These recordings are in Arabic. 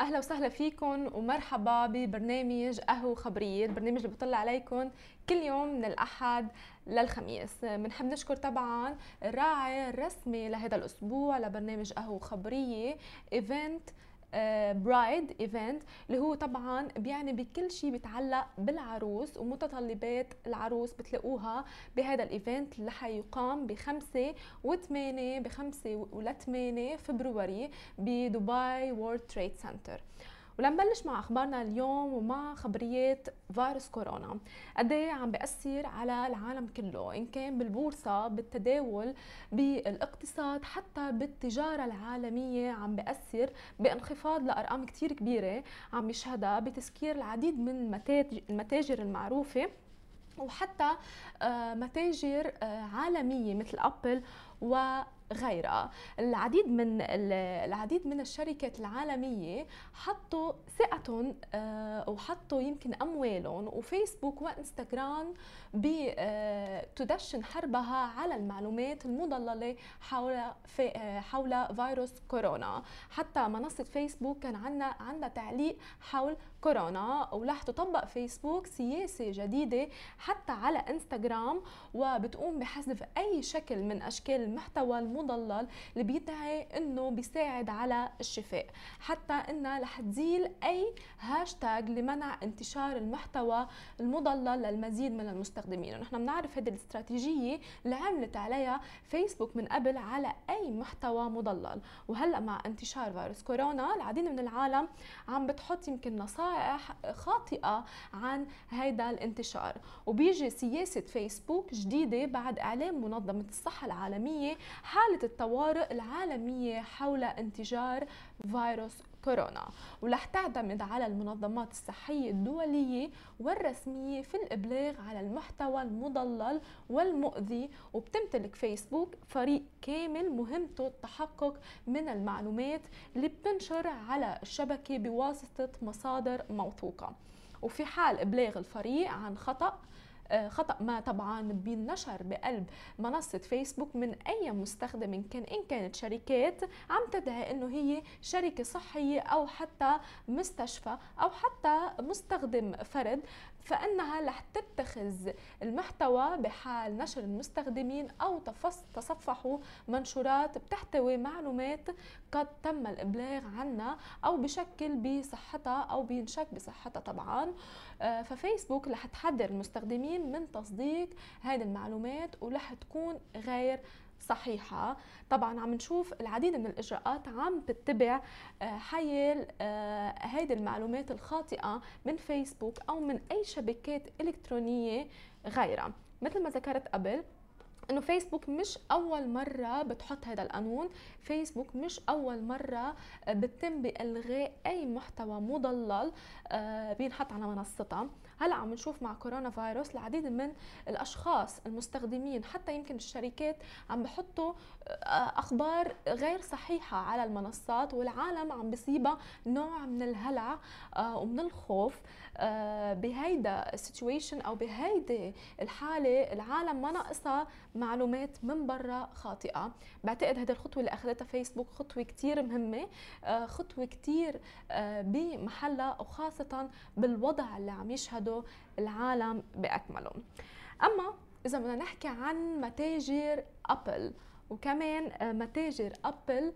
أهلا وسهلا فيكم ومرحبا ببرنامج قهوة خبرية البرنامج اللي بطلع عليكم كل يوم من الأحد للخميس. بنحب نشكر طبعا الراعي الرسمي لهذا الأسبوع لبرنامج قهوة خبرية event Bride event اللي هو طبعا بيعني بكل شيء بيتعلق بالعروس ومتطلبات العروس بتلاقوها بهذا ال event اللي حيقام بخمسة وثمانية بخمسة وثمانية فبراير بدبي World Trade Center ولنبلش مع أخبارنا اليوم ومع خبريات فيروس كورونا. قد إيه عم بيأثر على العالم كله إن كان بالبورصة بالتداول بالاقتصاد حتى بالتجارة العالمية عم بيأثر بانخفاض لأرقام كثير كبيرة. عم يشهدها بتسكير العديد من المتاجر المعروفة وحتى آه، متاجر آه، عالمية مثل Apple و غيرها. العديد من العديد من الشركات العالمية حطوا ثقتهم آه، وحطوا يمكن أموالهم وفيسبوك وإنستغرام بتدشن حربها على المعلومات المضللة حول في حول فيروس كورونا. حتى منصة فيسبوك كان عندنا عندها تعليق حول كورونا ورح تطبق فيسبوك سياسة جديدة حتى على إنستغرام وبتقوم بحذف أي شكل من أشكال المحتوى المضلل اللي بيدعي إنه بيساعد على الشفاء. حتى انها رح تزيل أي هاشتاج لمنع انتشار المحتوى المضلل للمزيد من المستخدمين. ونحن بنعرف هذه الاستراتيجية اللي عملت عليها فيسبوك من قبل على أي محتوى مضلل. وهلأ مع انتشار فيروس كورونا العديد من العالم عم بتحط يمكن نصائح خاطئة عن هيدا الانتشار. وبيجي سياسة فيسبوك جديدة بعد اعلان منظمة الصحة العالمية حالة الطوارئ العالمية حول انتشار فيروس كورونا. ورح تعتمد على المنظمات الصحية الدولية والرسمية في الإبلاغ على المحتوى المضلل والمؤذي وبتمتلك فيسبوك فريق كامل مهمته التحقق من المعلومات اللي بتنشر على الشبكة بواسطة مصادر موثوقة. وفي حال إبلاغ الفريق عن خطأ آه، خطأ ما طبعا بينشر بقلب منصة فيسبوك من أي مستخدم إن كان إن كانت شركات عم تدعي إنه هي شركة صحية أو حتى مستشفى أو حتى مستخدم فرد. فإنها رح تتخذ المحتوى بحال نشر المستخدمين أو تصفحوا منشورات بتحتوي معلومات قد تم الإبلاغ عنها أو بشكل بصحتها أو بينشك بصحتها طبعا. آه، ففيسبوك رح تحذر المستخدمين من تصديق هذه المعلومات ورح تكون غير صحيحة. طبعا عم نشوف العديد من الإجراءات عم تتبع آه، حيل آه، هيدي المعلومات الخاطئة من فيسبوك أو من أي شبكات إلكترونية غيرها. مثل ما ذكرت قبل إنه فيسبوك مش أول مرة بتحط هذا القانون. فيسبوك مش أول مرة بتتم بإلغاء أي محتوى مضلل آه، بينحط على منصتها. هلأ عم نشوف مع كورونا فيروس العديد من الأشخاص المستخدمين حتى يمكن الشركات عم بحطوا أخبار غير صحيحة على المنصات والعالم عم بيصيبها نوع من الهلع آه، ومن الخوف بهيدا ال situation أو بهيدي الحالة العالم ما ناقصها معلومات من برا خاطئة. بعتقد هذه الخطوة اللي أخذتها فيسبوك خطوة كثير مهمة آه، خطوة كثير آه، بمحلها وخاصة بالوضع اللي عم يشهده العالم بأكمله. أما إذا بدنا نحكي عن متاجر Apple وكمان آه، متاجر Apple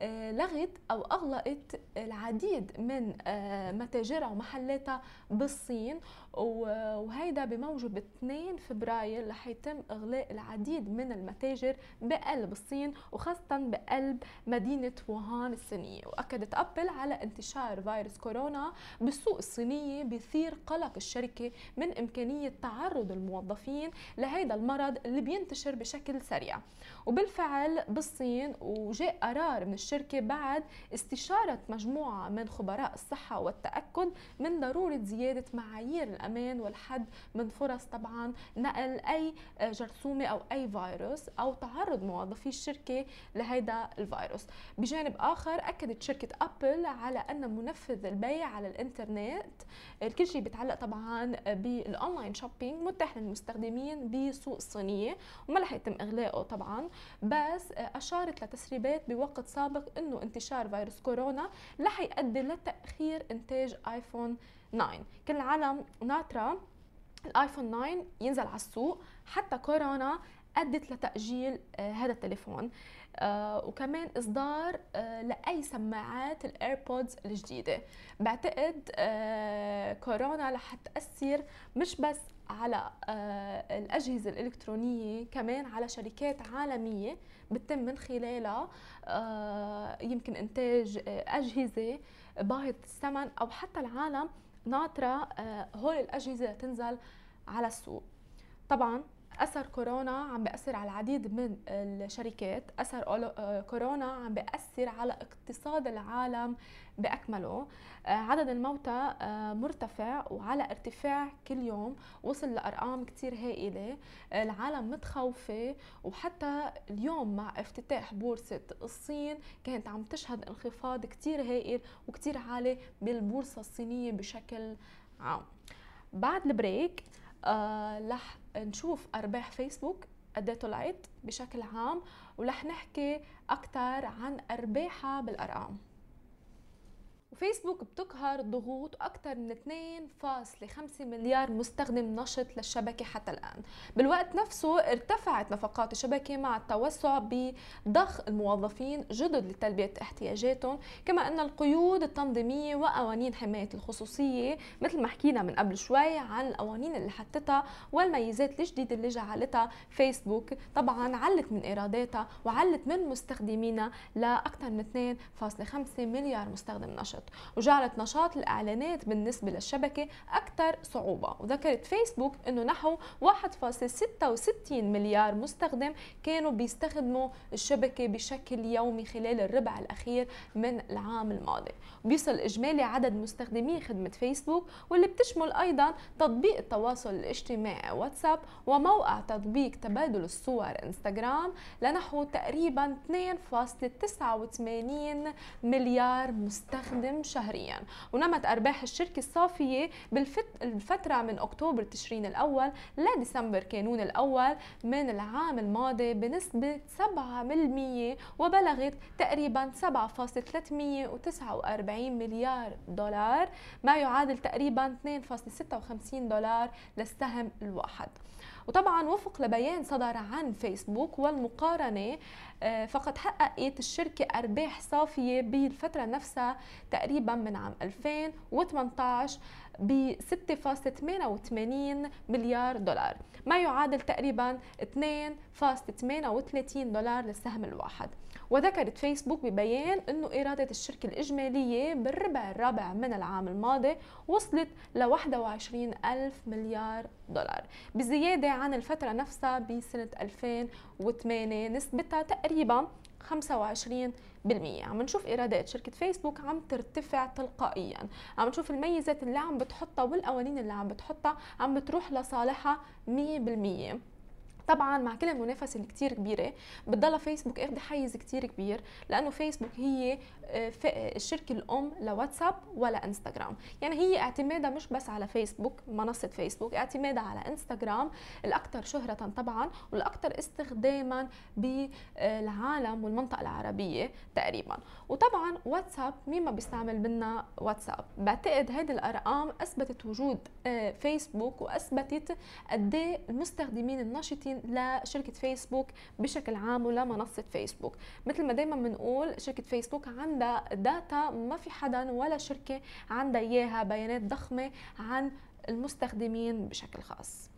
آه، لغت أو أغلقت العديد من آه، متاجرها ومحلاتها بالصين. وهيدا بموجب 2 فبراير رح يتم إغلاق العديد من المتاجر بقلب الصين وخاصة بقلب مدينة ووهان الصينية. وأكدت أبل على انتشار فيروس كورونا بالسوق الصينية بيثير قلق الشركة من إمكانية تعرض الموظفين لهيدا المرض اللي بينتشر بشكل سريع. وبالفعل بالصين وجاء قرار من الشركة بعد استشارة مجموعة من خبراء الصحة والتأكد من ضرورة زيادة معايير الأمان والحد من فرص طبعا نقل أي جرثومة أو أي فيروس أو تعرض موظفي الشركة لهيدا الفيروس. بجانب آخر أكدت شركة Apple على أن منفذ البيع على الإنترنت الكل شيء بيتعلق طبعا بال online shopping متاح للمستخدمين بسوق الصينية وما رح يتم إغلاقه طبعا. بس أشارت لتسريبات بوقت سابق إنه انتشار فيروس كورونا رح يؤدي لتأخير إنتاج آيفون 9 كل العالم ناطره الآيفون 9 ينزل على السوق حتى كورونا أدت لتأجيل آه هذا التليفون. آه وكمان إصدار آه لأي سماعات الايربودز الجديدة. بعتقد كورونا رح تأثر مش بس على الأجهزة الإلكترونية كمان على شركات عالمية بتم من خلالها. يمكن إنتاج أجهزة باهظة الثمن أو حتى العالم ناطرة آه هول الأجهزة تنزل على السوق. طبعا أثر كورونا عم بياثر على العديد من الشركات. أثر كورونا عم بياثر على اقتصاد العالم بأكمله. عدد الموتى مرتفع وعلى ارتفاع كل يوم. وصل لأرقام كثير هائلة. العالم متخوفة. وحتى اليوم مع افتتاح بورصة الصين كانت عم تشهد انخفاض كثير هائل وكثير عالي بالبورصة الصينية بشكل عام. بعد البريك آه نشوف أرباح فيسبوك قد طلعت بشكل عام ورح نحكي أكثر عن أرباحها بالأرقام. وفيسبوك بتقهر ضغوط أكثر من 2.5 مليار مستخدم نشط للشبكة حتى الآن. بالوقت نفسه ارتفعت نفقات الشبكة مع التوسع بضخ الموظفين جدد لتلبية احتياجاتهم كما أن القيود التنظيمية وقوانين حماية الخصوصية مثل ما حكينا من قبل شوي عن القوانين اللي حطتها والميزات الجديدة اللي جعلتها فيسبوك طبعا علت من إيراداتها وعلت من مستخدمينها لأكثر من 2.5 مليار مستخدم نشط. وجعلت نشاط الإعلانات بالنسبة للشبكة أكثر صعوبة. وذكرت فيسبوك أنه نحو 1.66 مليار مستخدم كانوا بيستخدموا الشبكة بشكل يومي خلال الربع الأخير من العام الماضي. بيصل إجمالي عدد مستخدمي خدمة فيسبوك واللي بتشمل أيضا تطبيق التواصل الاجتماعي واتساب وموقع تطبيق تبادل الصور إنستغرام لنحو تقريبا 2.89 مليار مستخدم شهريا. ونمت أرباح الشركة الصافية بالفترة من أكتوبر تشرين الأول لديسمبر كانون الأول من العام الماضي بنسبة 7% وبلغت تقريبا 7.349 مليار دولار ما يعادل تقريبا 2.56 دولار للسهم الواحد. وطبعا وفق لبيان صدر عن فيسبوك والمقارنة آه، فقد حققت الشركة أرباح صافية بالفترة نفسها تقريبا من عام 2018 ب 6.88 مليار دولار. ما يعادل تقريبا 2.38 دولار للسهم الواحد. وذكرت فيسبوك ببيان أنه إيرادة الشركة الإجمالية بالربع الرابع من العام الماضي وصلت ل 21 ألف مليار دولار بزيادة عن الفترة نفسها بسنة 2008 نسبتها تقريبا 25 بالمية. عم نشوف ايرادات شركة فيسبوك عم ترتفع تلقائيا. عم نشوف الميزات اللي عم بتحطها والقوانين اللي عم بتحطها عم بتروح لصالحها 100% طبعا مع كل المنافسة اللي كثير كبيرة بتضل فيسبوك اخذ حيز كثير كبير لأنه فيسبوك هي الشركة الأم لواتساب ولا إنستغرام. يعني هي اعتمادها مش بس على فيسبوك منصة فيسبوك اعتمادها على إنستغرام الأكثر شهرة طبعا والأكثر استخداما بالعالم والمنطقة العربية تقريبا. وطبعا واتساب مين ما بيستعمل منا واتساب. بعتقد هذه الأرقام أثبتت وجود آه، فيسبوك وأثبتت قد إيه المستخدمين النشطين لشركة فيسبوك بشكل عام ولمنصه فيسبوك. مثل ما دائما بنقول شركة فيسبوك عندها data ما في حدا ولا شركة عندها إياها بيانات ضخمة عن المستخدمين بشكل خاص.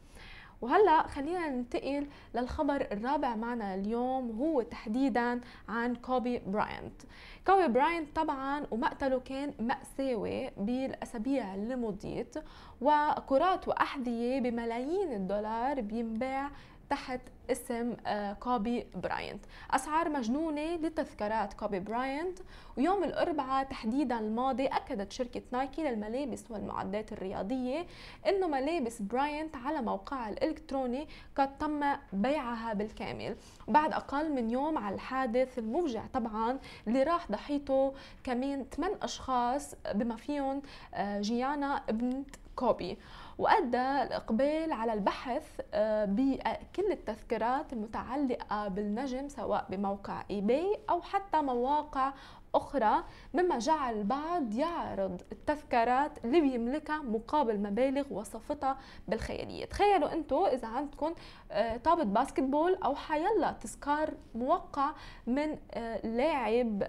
وهلا خلينا ننتقل للخبر الرابع معنا اليوم هو تحديدا عن كوبي براينت. كوبي براينت طبعا ومقتله كان مأساوي بالأسابيع اللي مضيت وكرات وأحذية بملايين الدولار بينباع تحت اسم آه، كوبي براينت. أسعار مجنونة لتذكارات كوبي براينت. ويوم الأربعاء تحديدا الماضي أكدت شركة Nike للملابس والمعدات الرياضية أنه ملابس براينت على موقعها الإلكتروني قد تم بيعها بالكامل. بعد أقل من يوم على الحادث المفجع طبعا اللي راح ضحيته كمان 8 أشخاص بما فيهم آه، جيانا ابنة كوبي. وأدى الإقبال على البحث آه، بكل التذكيرات المتعلقة بالنجم سواء بموقع eBay أو حتى مواقع أخرى مما جعل البعض يعرض التذكارات اللي بيملكها مقابل مبالغ وصفتها بالخيالية. تخيلوا أنتم إذا عندكم آه، طابة basketball أو حيلا تذكار موقع من آه، لاعب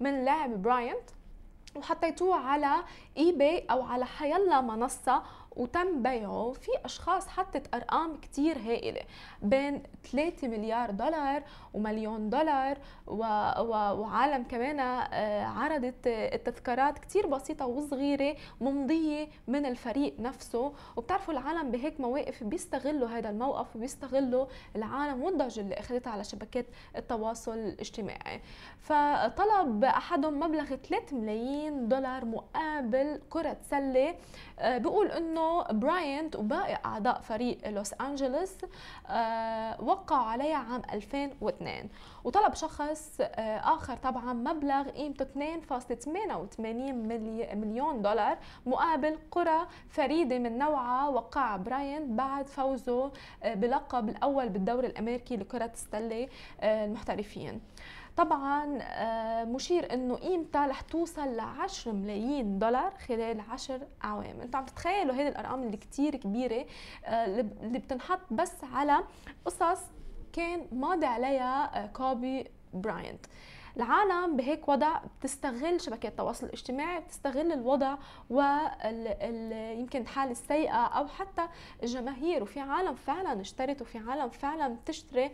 من لاعب براينت. وحطيتوه على eBay أو على حيلا منصة وتم بيعه في أشخاص حطت أرقام كتير هائلة بين 3 مليار دولار ومليون دولار و... و... وعالم كمان آه، عرضت التذكارات كتير بسيطة وصغيرة ممضية من الفريق نفسه. وبتعرفوا العالم بهيك مواقف بيستغلوا هذا الموقف وبيستغلوا العالم والضجة اللي أخذتها على شبكات التواصل الاجتماعي. فطلب أحدهم مبلغ 3 ملايين دولار مقابل كرة سلة آه، بيقول إنه براينت وباقي أعضاء فريق لوس انجلوس آه، وقعوا عليها عام 2002 وطلب شخص آه، آخر طبعا مبلغ قيمته 2.88 مليون دولار مقابل كرة فريدة من نوعها وقع براينت بعد فوزه بلقب الأول بالدوري الأمريكي لكرة السله المحترفين. طبعا آه، مشير إنه قيمتها رح توصل ل 10 ملايين دولار خلال 10 اعوام أنتم عم تتخيلوا هذه الأرقام اللي كثير كبيرة آه، اللي بتنحط بس على قصص كان ماضي عليها آه، كوبي براينت. العالم بهيك وضع بتستغل شبكات التواصل الاجتماعي بتستغل الوضع ويمكن الحالة السيئة أو حتى الجماهير. وفي عالم فعلا اشترت وفي عالم فعلا بتشتري.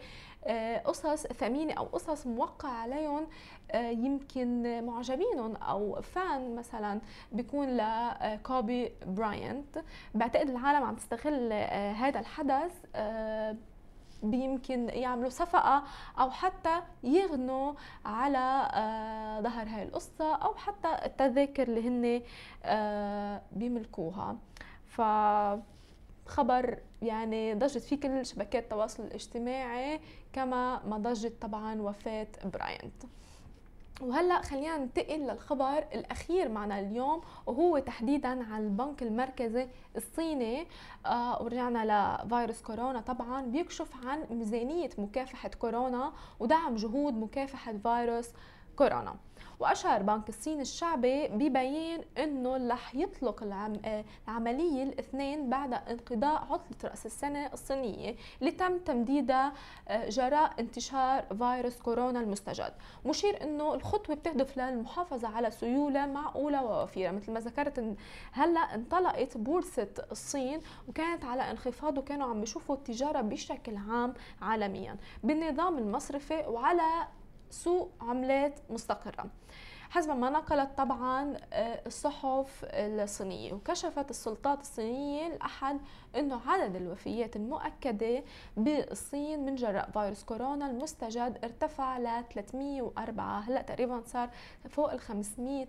قصص ثمينة أو قصص موقع عليهم آه، يمكن معجبينهم أو فان مثلا بيكون لكوبي براينت بعتقد العالم عم تستغل آه، هذا الحدث بيمكن يعملوا صفقة أو حتى يغنوا على ظهر هاي القصة أو حتى التذاكر اللي هن بيملكوها. ف خبر يعني ضجت فيه كل شبكات التواصل الاجتماعي كما ما ضجت طبعا وفاة براينت وهلأ خلينا ننتقل للخبر الأخير معنا اليوم وهو تحديدا عن البنك المركزي الصيني. آه ورجعنا لفيروس كورونا طبعا بيكشف عن ميزانية مكافحة كورونا ودعم جهود مكافحة فيروس كورونا. وأشار بنك الصين الشعبي ببيان أنه رح يطلق آه، العملية الاثنين بعد انقضاء عطلة رأس السنة الصينية اللي تم تمديدها آه، جراء انتشار فيروس كورونا المستجد. مشير أنه الخطوة بتهدف للمحافظة على سيولة معقولة ووفيرة مثل ما ذكرت هلأ انطلقت بورصة الصين وكانت على انخفاض وكانوا عم بيشوفوا التجارة بشكل عام عالميا. بالنظام المصرفي وعلى سوق عملات مستقرة. حسب ما نقلت طبعا آه، الصحف الصينية. وكشفت السلطات الصينية الأحد أنه عدد الوفيات المؤكدة بالصين من جراء فيروس كورونا المستجد ارتفع ل 304 هلأ تقريبا صار فوق ال 500 آه،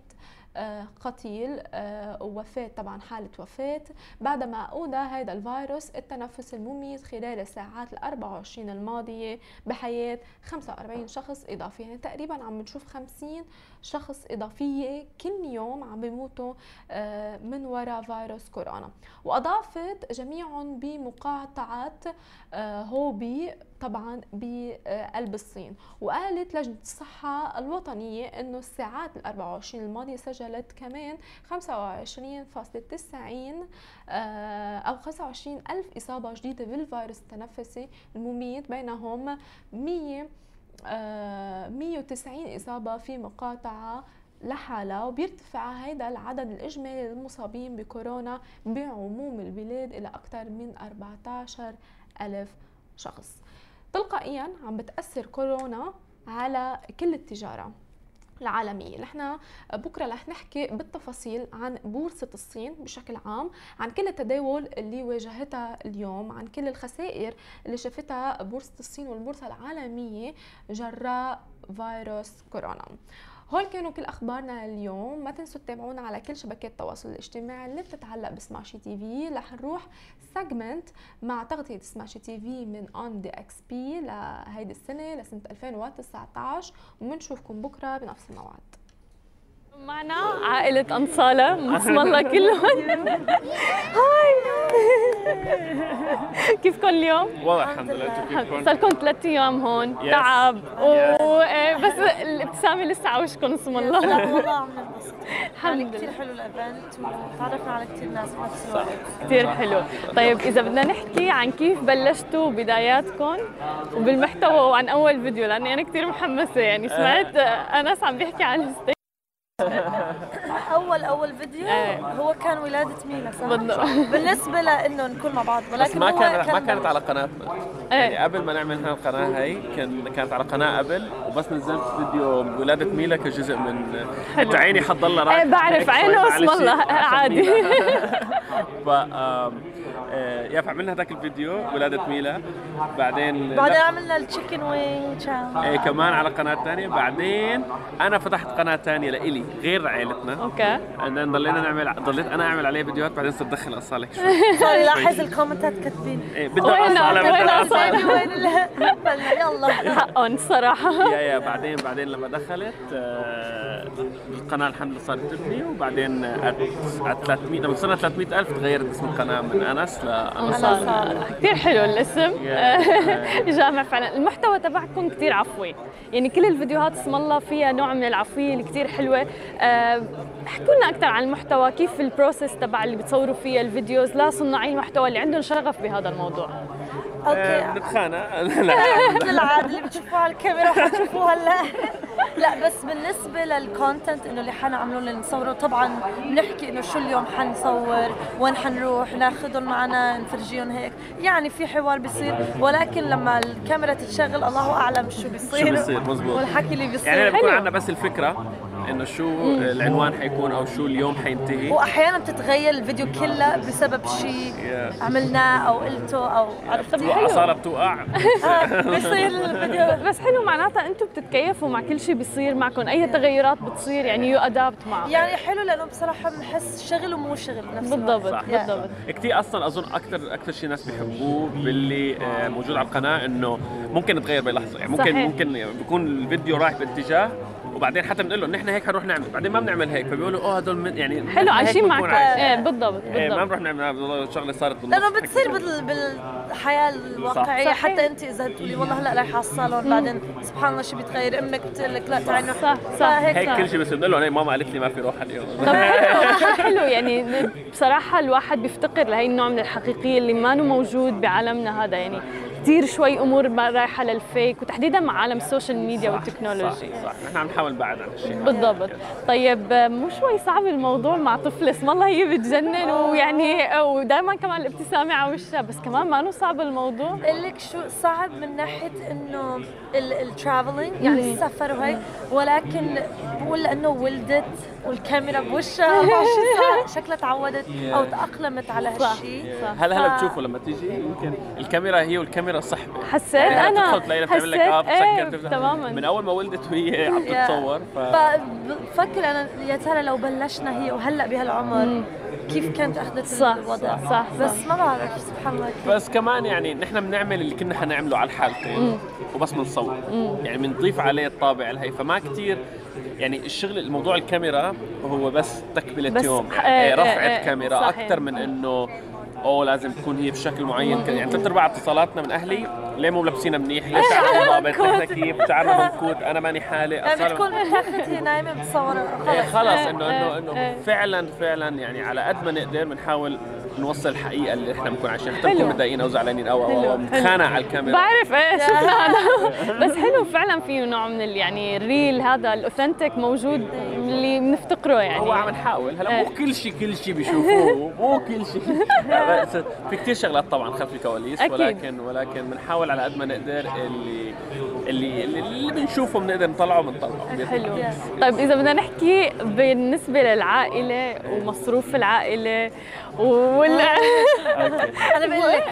قتيل آه، ووفاة طبعا حالة وفاة. بعدما أودى هذا الفيروس التنفس المميت خلال الساعات ال 24 الماضية بحياة 45 شخص إضافي. يعني تقريبا عم نشوف 50 شخص إضافية كل يوم عم بيموتوا آه، من وراء فيروس كورونا. وأضافت جميعهم بمقاطعة هوبي طبعا بقلب الصين. وقالت لجنة الصحة الوطنية إنه الساعات ال 24 الماضية سجلت كمان 25.90 آه، أو 25 ألف إصابة جديدة بالفيروس التنفسي المميت بينهم 100 190 آه، إصابة في مقاطعة لحالها. وبيرتفع هذا العدد الإجمالي للمصابين بكورونا بعموم البلاد إلى أكثر من 14 ألف شخص. تلقائيا عم بتأثر كورونا على كل التجارة العالمية. نحن بكرة رح نحكي بالتفاصيل عن بورصة الصين بشكل عام عن كل التداول اللي واجهتها اليوم عن كل الخسائر اللي شافتها بورصة الصين والبورصة العالمية جراء فيروس كورونا. هول كانوا كل أخبارنا اليوم. ما تنسوا تتابعونا على كل شبكات التواصل الاجتماعي اللي بتتعلق بسماشي تي في. رح نروح segment مع تغطية سماشي تي في من أون ذا إكس بي لهيدي السنة لسنة 2019 وبنشوفكم بكرة بنفس الموعد. معنا عائلة أنصالة. بسم الله كلهم. هاي. كيفكم اليوم؟ والله الحمد لله أنتم كيفكم؟ صار لكم ثلاث أيام هون Yes. تعب Yes. و... إيه، بس الابتسامة لسه على وشكم اسم لا الله والله عم ننبسط. يعني الحمد كثير لله. حلو الايفنت وتعرفنا على كثير ناس بنفس الوقت. كثير حلو. طيب إذا بدنا نحكي عن كيف بلشتوا بداياتكم وبالمحتوى وعن أول فيديو لأني أنا كثير محمسة يعني سمعت أنس عم بيحكي عن ال stage. أول أول فيديو إيه. هو كان ولادة ميلا صح؟ بالنسبة لأنه نكون مع بعض بس ولكن ما هو كان ما كانت على قناتنا يعني إيه قبل ما نعمل هاي القناه هي كان كانت على قناة قبل وبس نزلت فيديو ولادة ميلا كجزء من إنت عيني حتضلها رايحه إيه، بعرف، عينه اسم. الله، عادي. آه، يا فعملنا هذاك الفيديو ولادة ميلا؟ بعدين بعدين عملنا ال chicken wing إيه كمان على قناة ثانية بعدين أنا فتحت قناة ثانية لإلي غير عائلتنا أوكي. بعدين ضلينا نعمل ضليت أنا أعمل عليه فيديوهات بعدين صرت أدخل أصالة شوي صار يلاحظ الكومنتات كاتبين. إيه بدنا وين اصاله وين بدنا؟ أصالة؟ وين يلا. حقهم الصراحة يا يا بعدين بعدين لما دخلت آه، القناة الحمد لله صارت تبني وبعدين على 300 لما وصلنا 300 الف تغيرت اسم القناة من أنس. لأنصار. أنصار كثير حلو الاسم. جامع فعلا. المحتوى تبعكم كثير عفوي. يعني كل الفيديوهات اسم الله فيها نوع من العفوية اللي كثير حلوة. أه، احكوا لنا أكثر عن المحتوى. كيف ال process تبع اللي بتصوروا فيها ال videos؟ لصناعي المحتوى اللي عندهم شغف بهذا الموضوع. أوكي. بنتخانق لا مثل العادة اللي بتشوفوها على الكاميرا وحتشوفوها هلا لا. بس بالنسبة لل content إنه اللي حنعمله اللي نصوره طبعا بنحكي إنه شو اليوم حنصور وين حنروح ناخذهم معنا نفرجيهم هيك. يعني في حوار بيصير ولكن لما الكاميرا تتشغل الله أعلم شو بيصير. شو بيصير مزبوط. والحكي اللي بيصير. يعني بكون. عندنا بس الفكرة إنه شو العنوان حيكون أو شو اليوم حينتهي. وأحيانا بتتغير الفيديو كله بسبب شيء Yeah. عملناه أو قلته أو عرفتي؟ حلو. اصاله بتوقع. آه، بيصير الفيديو. بس حلو معناتها أنتم بتتكيفوا مع كل شيء بيصير معكم. أي تغيرات بتصير يعني يو ادابت معه يعني حلو لأنه بصراحة بنحس شغل ومو شغل بنفس الوقت. بالضبط صح. بالضبط. كثير أصلا أظن أكثر أكثر شيء ناس بيحبوه باللي آه، موجود على القناة إنه ممكن يتغير بلحظة. يعني ممكن صحيح. ممكن بيكون الفيديو رايح باتجاه وبعدين حتى بنقول له نحن هيك حنروح نعمل بعدين ما بنعمل هيك فبيقولوا آه هدول من- يعني نحن حلو هيك عايشين عايشين. إيه بالضبط إيه ما بالضبط بنروح نعمل والله الشغلة صارت هيك بتصير بتصير. بال... بالحياة الواقعية صح. حتى أنت إذا بتقولي والله هلأ رايحه على الصالون بعدين سبحان الله شو بيتغير أمك بتقول لك لا تعي نروح صح، صح. هيك صح. كل شيء بس بنقول له هي ماما قالت لي ما في روحه اليوم طب حلو حلو يعني بصراحة الواحد بيفتقر لهي النوع من الحقيقية اللي ما موجود بعالمنا هذا يعني كثير شوي أمور ما رايحة لل fake وتحديدا مع عالم ال social media صح والتكنولوجي. صح نحن عم نحاول نبعد عن هالشيء بالضبط. طيب مو شوي صعب الموضوع مع طفلة اسم الله هي بتجنن ويعني ودائما كمان الابتسامة على وشها بس كمان ما صعب الموضوع. بقول لك شو صعب من ناحية إنه الترافلينج يعني السفر وهيك ولكن بقول لأنه ولدت والكاميرا بوشها 24 ساعه شكلها تعودت أو تأقلمت على صح، هالشيء صح. هل هلا بتشوفوا لما تيجي يمكن الكاميرا هي والكاميرا صحبه حسيت يعني لك حسيت إيه تفتح. تماما من أول ما ولدت وهي عم. تتصور ف... فبفكر أنا يا ترى لو بلشنا هي وهلأ بهالعمر كيف كانت أخذت صح، الوضع صح، صح، بس صح. ما بعرف سبحان الله. بس كمان يعني نحن بنعمل اللي كنا حنعمله على الحالتين وبس بنصور يعني بنضيف عليه الطابع الهي فما كتير يعني الشغل الموضوع الكاميرا هو بس تكملة بس يوم يعني إيه، رفعة إيه، إيه، كاميرا. أكثر من إنه اوه لازم تكون هي بشكل معين كذا. يعني ثلاث أرباع اتصالاتنا من أهلي ليه مو ملبسينها منيح؟ ليش شعرنا ضابط؟ نحن كيف؟ شعرنا منكوت؟ أنا ماني حالي أصلاً- بتكون هي نايمة بتصور إيه خلص خلص إيه، انه إيه، إنه إيه. انه فعلا فعلا يعني على قد ما نقدر بنحاول نوصل الحقيقة اللي إحنا بنكون عايشين حتى. نكون متضايقين أو زعلانين أو أو بنتخانق على الكاميرا. بعرف. إيه. شفنا هذا بس حلو فعلا في نوع من ال- يعني الريل هذا الأوثنتيك موجود اللي بنفتقره يعني. هو عم نحاول. هلا إيه. مو كل شيء كل شيء بيشوفوه. مو كل شيء بس في كثير شغلات طبعا خلف الكواليس أكيد. ولكن ولكن بنحاول على قد ما نقدر اللي اللي اللي, اللي بنشوفه بنقدر نطلعه بنطلعه حلو. طيب إذا بدنا نحكي بالنسبة للعائلة ومصروف العائلة وال أوكي. أنا بقول لك.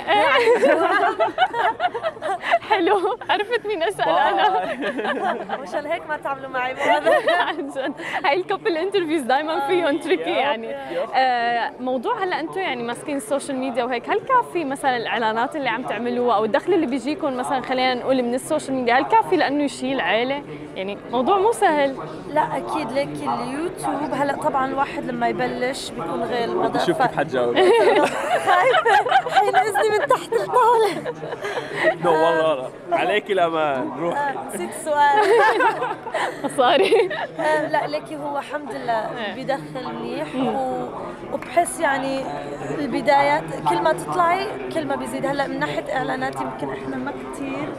حلو. عرفت مين أسأل أنا؟ مشان هيك ما تعملوا معي عن جد هاي ال couple interviews دائما فيهم tricky يعني. آه، موضوع هلا أنتم يعني ماسكين ال social media وهيك هل كافي مثلا الإعلانات اللي عم تعملوها أو الدخل اللي بيجيكم مثلا خلينا نقول من ال social media هل كافي لأنه يشيل عائله يعني موضوع مو سهل. لا أكيد ليك اليوتيوب. هلا طبعا الواحد لما يبلش بيكون غير شوف كيف حتجاوب حينقذني من تحت الطاولة. نو والله لا. عليك الأمان. روح. نسيت السؤال. مصاري آه، لا ليكي هو الحمد لله بيدخل منيح. وبحس يعني البدايات كل ما تطلعي كل ما بيزيد. هلأ من ناحية إعلانات يمكن إحنا ما كثير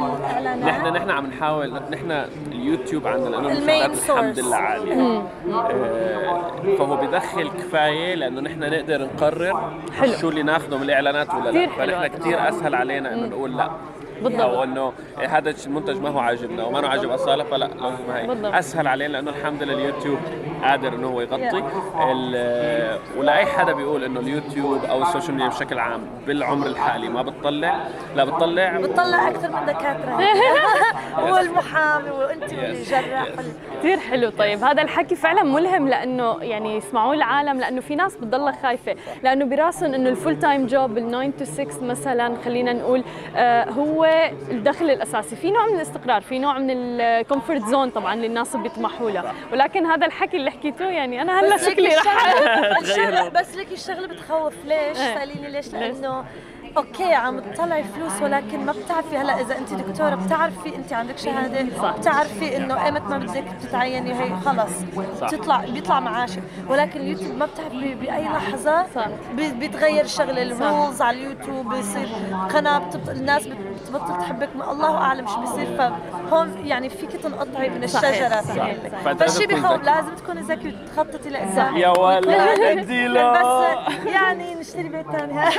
بالاعلانات نحن نحن عم نحاول نحن اليوتيوب عندنا لأنه المشاهدات الحمد. لله عالية آه، فهو بدخل كفاية لأنه نحن نقدر نقرر حلو. شو اللي ناخذه من الإعلانات ولا لا فنحن. كثير أسهل علينا إنه نقول لا بالضبط. أو إنه هذا المنتج ما هو عاجبنا وما هو عاجب أصالة فلا لازم هي بالضبط. أسهل علينا لأنه الحمد لله اليوتيوب قادر إنه هو يغطي. ولأي حدا بيقول إنه اليوتيوب أو ال social media بشكل عام بالعمر الحالي ما بتطلع. لا بتطلع. بتطلع أكثر من دكاترة. والمحامي وانت والجراح كثير حلو. طيب هذا الحكي فعلا ملهم لأنه يعني يسمعوه العالم لأنه في ناس بتضلها خايفة. لأنه براسهم إنه ال full time job ال 9 to 6 مثلا خلينا نقول آه هو الدخل الأساسي في نوع من الاستقرار في نوع من ال comfort zone طبعا اللي الناس بيطمحوا له ولكن هذا الحكي اللي حكيته يعني أنا هلا شكلي رح بس ليكي الشغلة بتخوف ليش؟ إيه. سأليني ليش؟ لأنه أوكي عم تطلعي فلوس ولكن ما بتعرفي هلأ إذا انت دكتورة بتعرفي انت عندك شهاده صح. بتعرفي إنه ايمت ما بدك تتعيني هي خلص صح. بتطلع بيطلع معاشك ولكن اليوتيوب ما بتعرفي بأي لحظة صح. بيتغير الشغله ال rules على اليوتيوب بيصير قناة بتبط... الناس بت- بتبطل تحبك ما الله أعلم شو بيصير فهون يعني فيك تنقطعي من الشجرة صحيح، صحيح. فأنت فالشيء لازم تكون بخوف. لازم تكوني ذكي وتخططي لقدام يا ولد بس يعني نشتري بيت ثاني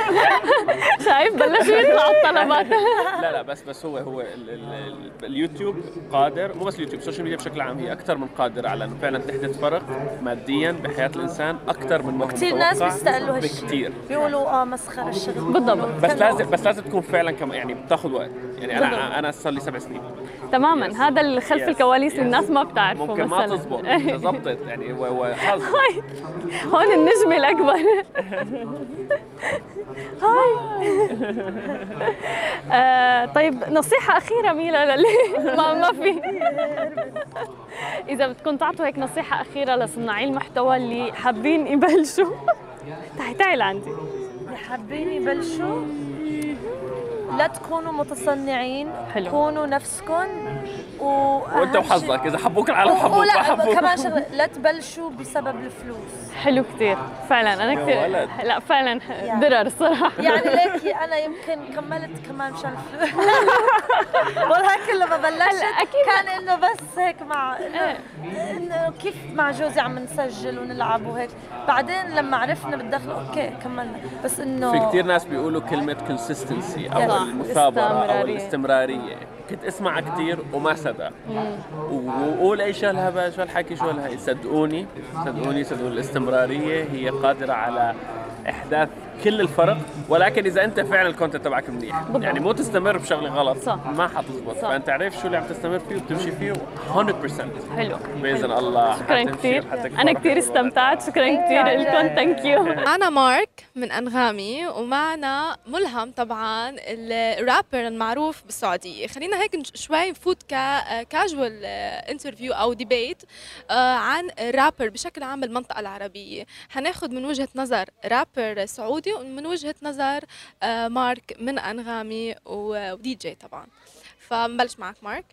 شايف بلشوا يطلعوا الطلبات. لا لا بس بس هو هو ال ال ال اليوتيوب قادر مو بس اليوتيوب ال social media بشكل عام هي أكثر من قادره على إنه فعلا تحدث فرق ماديا بحياة الإنسان أكثر من ما هو كثير ناس بيستقلوا هالشيء. بكثير. بيقولوا آه مسخرة الشغل. بالضبط. بس لازم بس لازم تكون فعلا كم يعني بتاخذ وقت. يعني أنا أنا صار لي سبع سنين. تماما. هذا اللي خلف الكواليس. الناس ما بتعرفه ممكن ما مثلا. تزبط. زبطت يعني وحظ هون النجم الأكبر. هاي. طيب نصيحة أخيرة ميلا للي ما ما في. إذا بدكم تعطوا هيك نصيحة أخيرة لصناعي المحتوى اللي حابين يبلشوا. تعي تعي لعندي. حابين يبلشوا؟ لا تكونوا متصنعين حلو. كونوا نفسكم و وأنت وحظك إذا حبوك العالم حبوك ما ولا حبوك كمان شغله لا تبلشوا بسبب الفلوس حلو كتير فعلا كتير ولد. لا فعلا يعني. درر الصراحة يعني ليكي أنا يمكن كملت كمان مشان الفلوس ولكن لما بلشت أكيد. كان إنه بس هيك مع انه إيه. إنه كيف مع جوزي عم نسجل ونلعب وهيك بعدين لما عرفنا بالدخل أوكي كملنا بس انه في كثير ناس بيقولوا كلمة consistency صح. أو استمرارية. الاستمرارية. كنت أسمع كثير وما صدق. وقول اي شو هالهبل شو هالحكي؟ شو هالهي صدقوني صدقوني صدقوني. الاستمرارية هي قادرة على إحداث كل الفرق ولكن إذا أنت فعلا ال content تبعك منيح. يعني مو تستمر بشغلة غلط صح. ما حتزبط. صح. فأنت عارف شو اللي عم تستمر فيه وبتمشي فيه 100% حلو. بإذن الله شكرا كثير أنا كثير. استمتعت. شكرا كثير لكم ثانك يو معنا مارك من أنغامي ومعنا ملهم طبعا الرابر المعروف بالسعودية. خلينا هيك شوي نفوت casual interview أو debate عن الرابر بشكل عام بالمنطقة العربية. حناخذ من وجهة نظر رابر سعودي ومن وجهة نظر آه، مارك من أنغامي ودي جي طبعا. فنبلش معك مارك.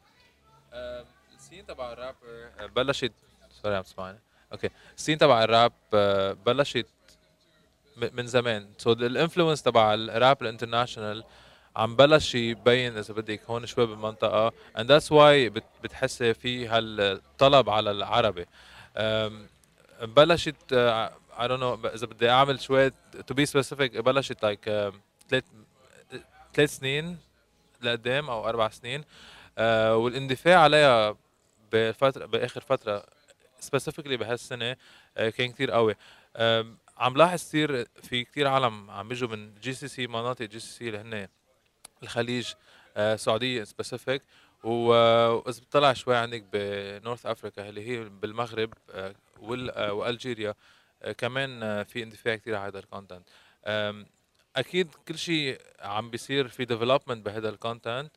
ال scene تبع الراب آه، بلشت sorry عم تسمعني okay ال scene تبع الراب آه، بلشت من زمان. so ال influence تبع الراب ال international عم بلش يبين إذا بدك هون شوي بالمنطقة that's why بت- بتحسي في هالطلب على العربي. بلشت آه، I don't know إذا بدي أعمل شوي to be specific بلشت like ثلاث ثلاث سنين لقدام أو أربع سنين. آه والإندفاع عليها بفترة بآخر فترة specifically بهالسنة آه كان كثير قوي. عم لاحظ كثير في كثير عالم عم بيجوا من جي سي سي مناطق جي سي سي اللي هن الخليج آه، سعودية specific واذا بتطلع شوي عندك ب North Africa اللي هي بالمغرب آه، وال- آه، و Algeria آه، كمان آه، في اندفاع كثير على هذا ال content أكيد كل شيء عم بيصير في development بهذا ال content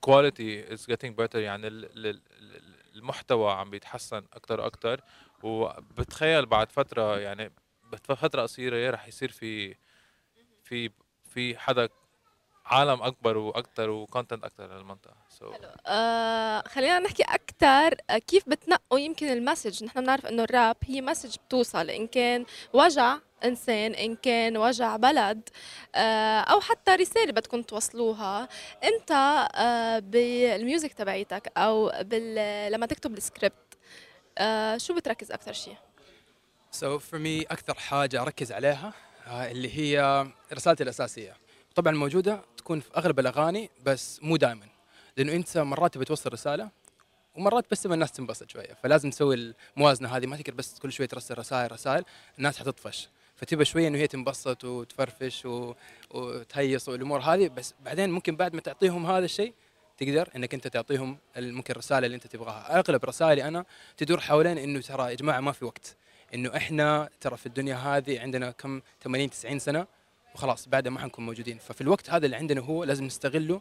quality is getting better يعني ال- ال- ال- المحتوى عم بيتحسن أكثر وأكثر وبتخيل بعد فترة يعني بفتره قصيرة رح يصير في في في حدا عالم أكبر وأكثر و content أكثر للمنطقة. so so, آه خلينا نحكي أكثر آه كيف بتنقوا يمكن ال message؟ نحن بنعرف إنه الراب هي message بتوصل. إن كان وجع إنسان إن كان وجع بلد آه أو حتى رسالة بدكم توصلوها. أنت آه بال music تبعيتك أو بال... لما تكتب السكريبت آه شو بتركز أكثر شيء؟ So for me أكثر حاجة أركز عليها آه، اللي هي رسالتي الأساسية. طبعا موجودة تكون في أغلب الأغاني بس مو دائما لأنه أنت مرات تبي توصل رسالة ومرات بس تبي الناس تنبسط شوية. فلازم تسوي الموازنة هذه ما تقدر بس كل شوية ترسل رسائل رسائل الناس حتطفش. فتبى شوية إنه هي تنبسط وتفرفش و... وتهيص والأمور هذه بس بعدين ممكن بعد ما تعطيهم هذا الشيء تقدر إنك أنت تعطيهم ممكن الرساله اللي أنت تبغاها. أغلب رسائلي أنا تدور حوالين إنه ترى يا جماعة ما في وقت. إنه إحنا ترى في الدنيا هذه عندنا كم؟ 80 90 سنة. وخلاص بعدها ما حنكون موجودين. ففي الوقت هذا اللي عندنا هو لازم نستغله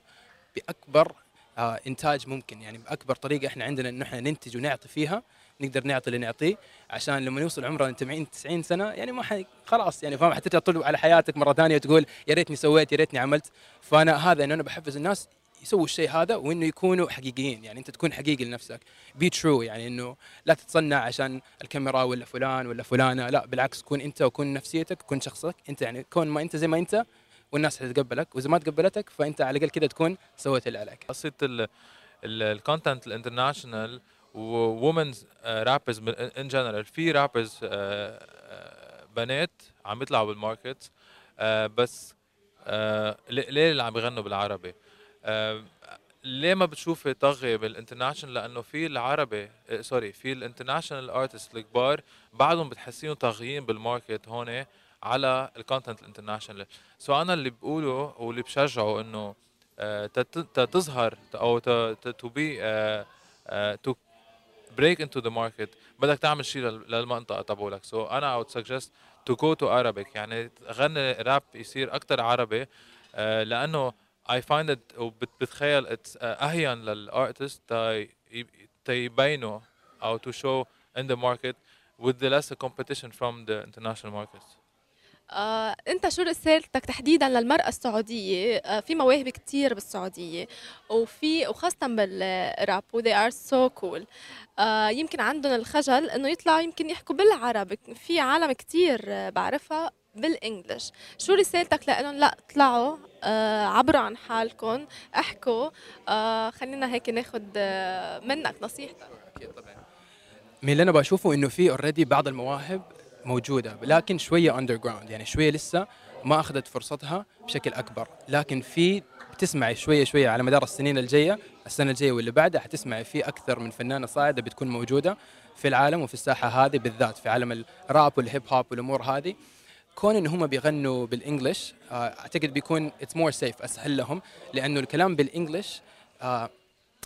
بأكبر آه إنتاج ممكن. يعني بأكبر طريقة إحنا عندنا انه إحنا ننتج ونعطي فيها نقدر نعطي اللي نعطيه عشان لما يوصل عمرنا 80 90 سنة يعني ما حي خلاص يعني فاهم حتى تطلع على حياتك مرة ثانية وتقول يا ريتني سويت يا ريتني عملت. فأنا هذا إنه أنا بحفز الناس يسووا الشيء هذا وإنه يكونوا حقيقيين يعني أنت تكون حقيقي لنفسك. be true يعني إنه لا تتصنع عشان الكاميرا ولا فلان ولا فلانة لا بالعكس كون أنت وكون نفسيتك كون شخصك أنت يعني كون ما أنت زي ما أنت والناس حتتقبلك وإذا ما تقبلتك فأنت على الأقل كده تكون سويت اللي عليك. قصه ال content ال international women's rappers in general في rappers بنات عم يطلعوا بال market آه، بس آه، ليه اللي عم بيغنوا بالعربي؟ آه، ليه ما بتشوفي طغي بال international؟ لأنه في العربي آه، sorry في ال international artists الكبار بعدهم بتحسيهم طاغيين بال market هون على ال content ال international. so أنا اللي بقوله واللي بشجعه إنه آه، تظهر أو to be to break into the market. بدك تعمل شيء لل- للمنطقة تبعولك. so أنا would suggest to go to Arabic. يعني غني راب يصير أكثر عربي آه، لأنه I find it وبتخيل آه، أهين لل artists تيبينوا أو to show in the market with the less competition from the international markets. آه، انت شو رسالتك تحديدا للمرأة السعودية؟ آه، في مواهب كتير بالسعودية وفي وخاصة بالراب و they are so cool. آه، يمكن عندهم الخجل إنه يطلعوا يمكن يحكوا بالعربي في عالم كتير آه، بعرفها. بال English. شو رسالتك لهم لا اطلعوا آه، عبروا عن حالكم. احكوا آه، خلينا هيك ناخد آه، منك نصيحتك. أكيد طبعا. من اللي أنا بشوفه إنه في already بعض المواهب موجودة لكن شوية underground يعني شوية لسه ما أخذت فرصتها بشكل أكبر. لكن في بتسمعي شوية شوية على مدار السنين الجاية السنة الجاية واللي بعدها حتسمعي في أكثر من فنانة صاعدة بتكون موجودة في العالم وفي الساحة هذه بالذات في عالم الراب والهيب هوب والأمور هذه. كون إن هم بيغنوا بال English آه، أعتقد بيكون it's more safe أسهل لهم لأنه الكلام بال English آه،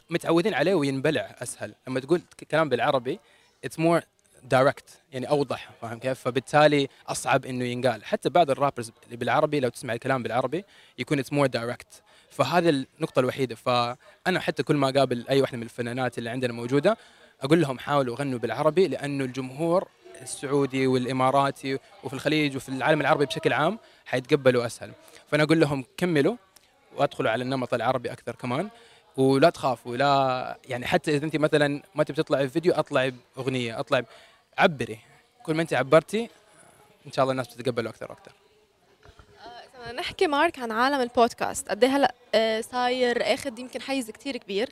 متعودين عليه وينبلع أسهل. لما تقول كلام بالعربي it's more direct يعني أوضح فاهم كيف؟ فبالتالي أصعب إنه ينقال. حتى بعض ال rappers اللي بالعربي لو تسمع الكلام بالعربي يكون it's more direct فهذه النقطة الوحيدة. فأنا حتى كل ما أقابل أي واحدة من الفنانات اللي عندنا موجودة أقول لهم حاولوا غنوا بالعربي لأنه الجمهور السعودي والإماراتي وفي الخليج وفي العالم العربي بشكل عام حيتقبلوا أسهل. فأنا أقول لهم كملوا وأدخلوا على النمط العربي أكثر كمان ولا تخافوا لا يعني حتى إذا أنت مثلا ما تبي تطلعي في فيديو أطلعي بأغنية أطلعي عبري. كل ما أنت عبرتي إن شاء الله الناس بتتقبلوا أكثر وأكثر. بدنا نحكي مارك عن عالم البودكاست قد إيه هلأ آه، صاير آخذ يمكن حيز كتير كبير.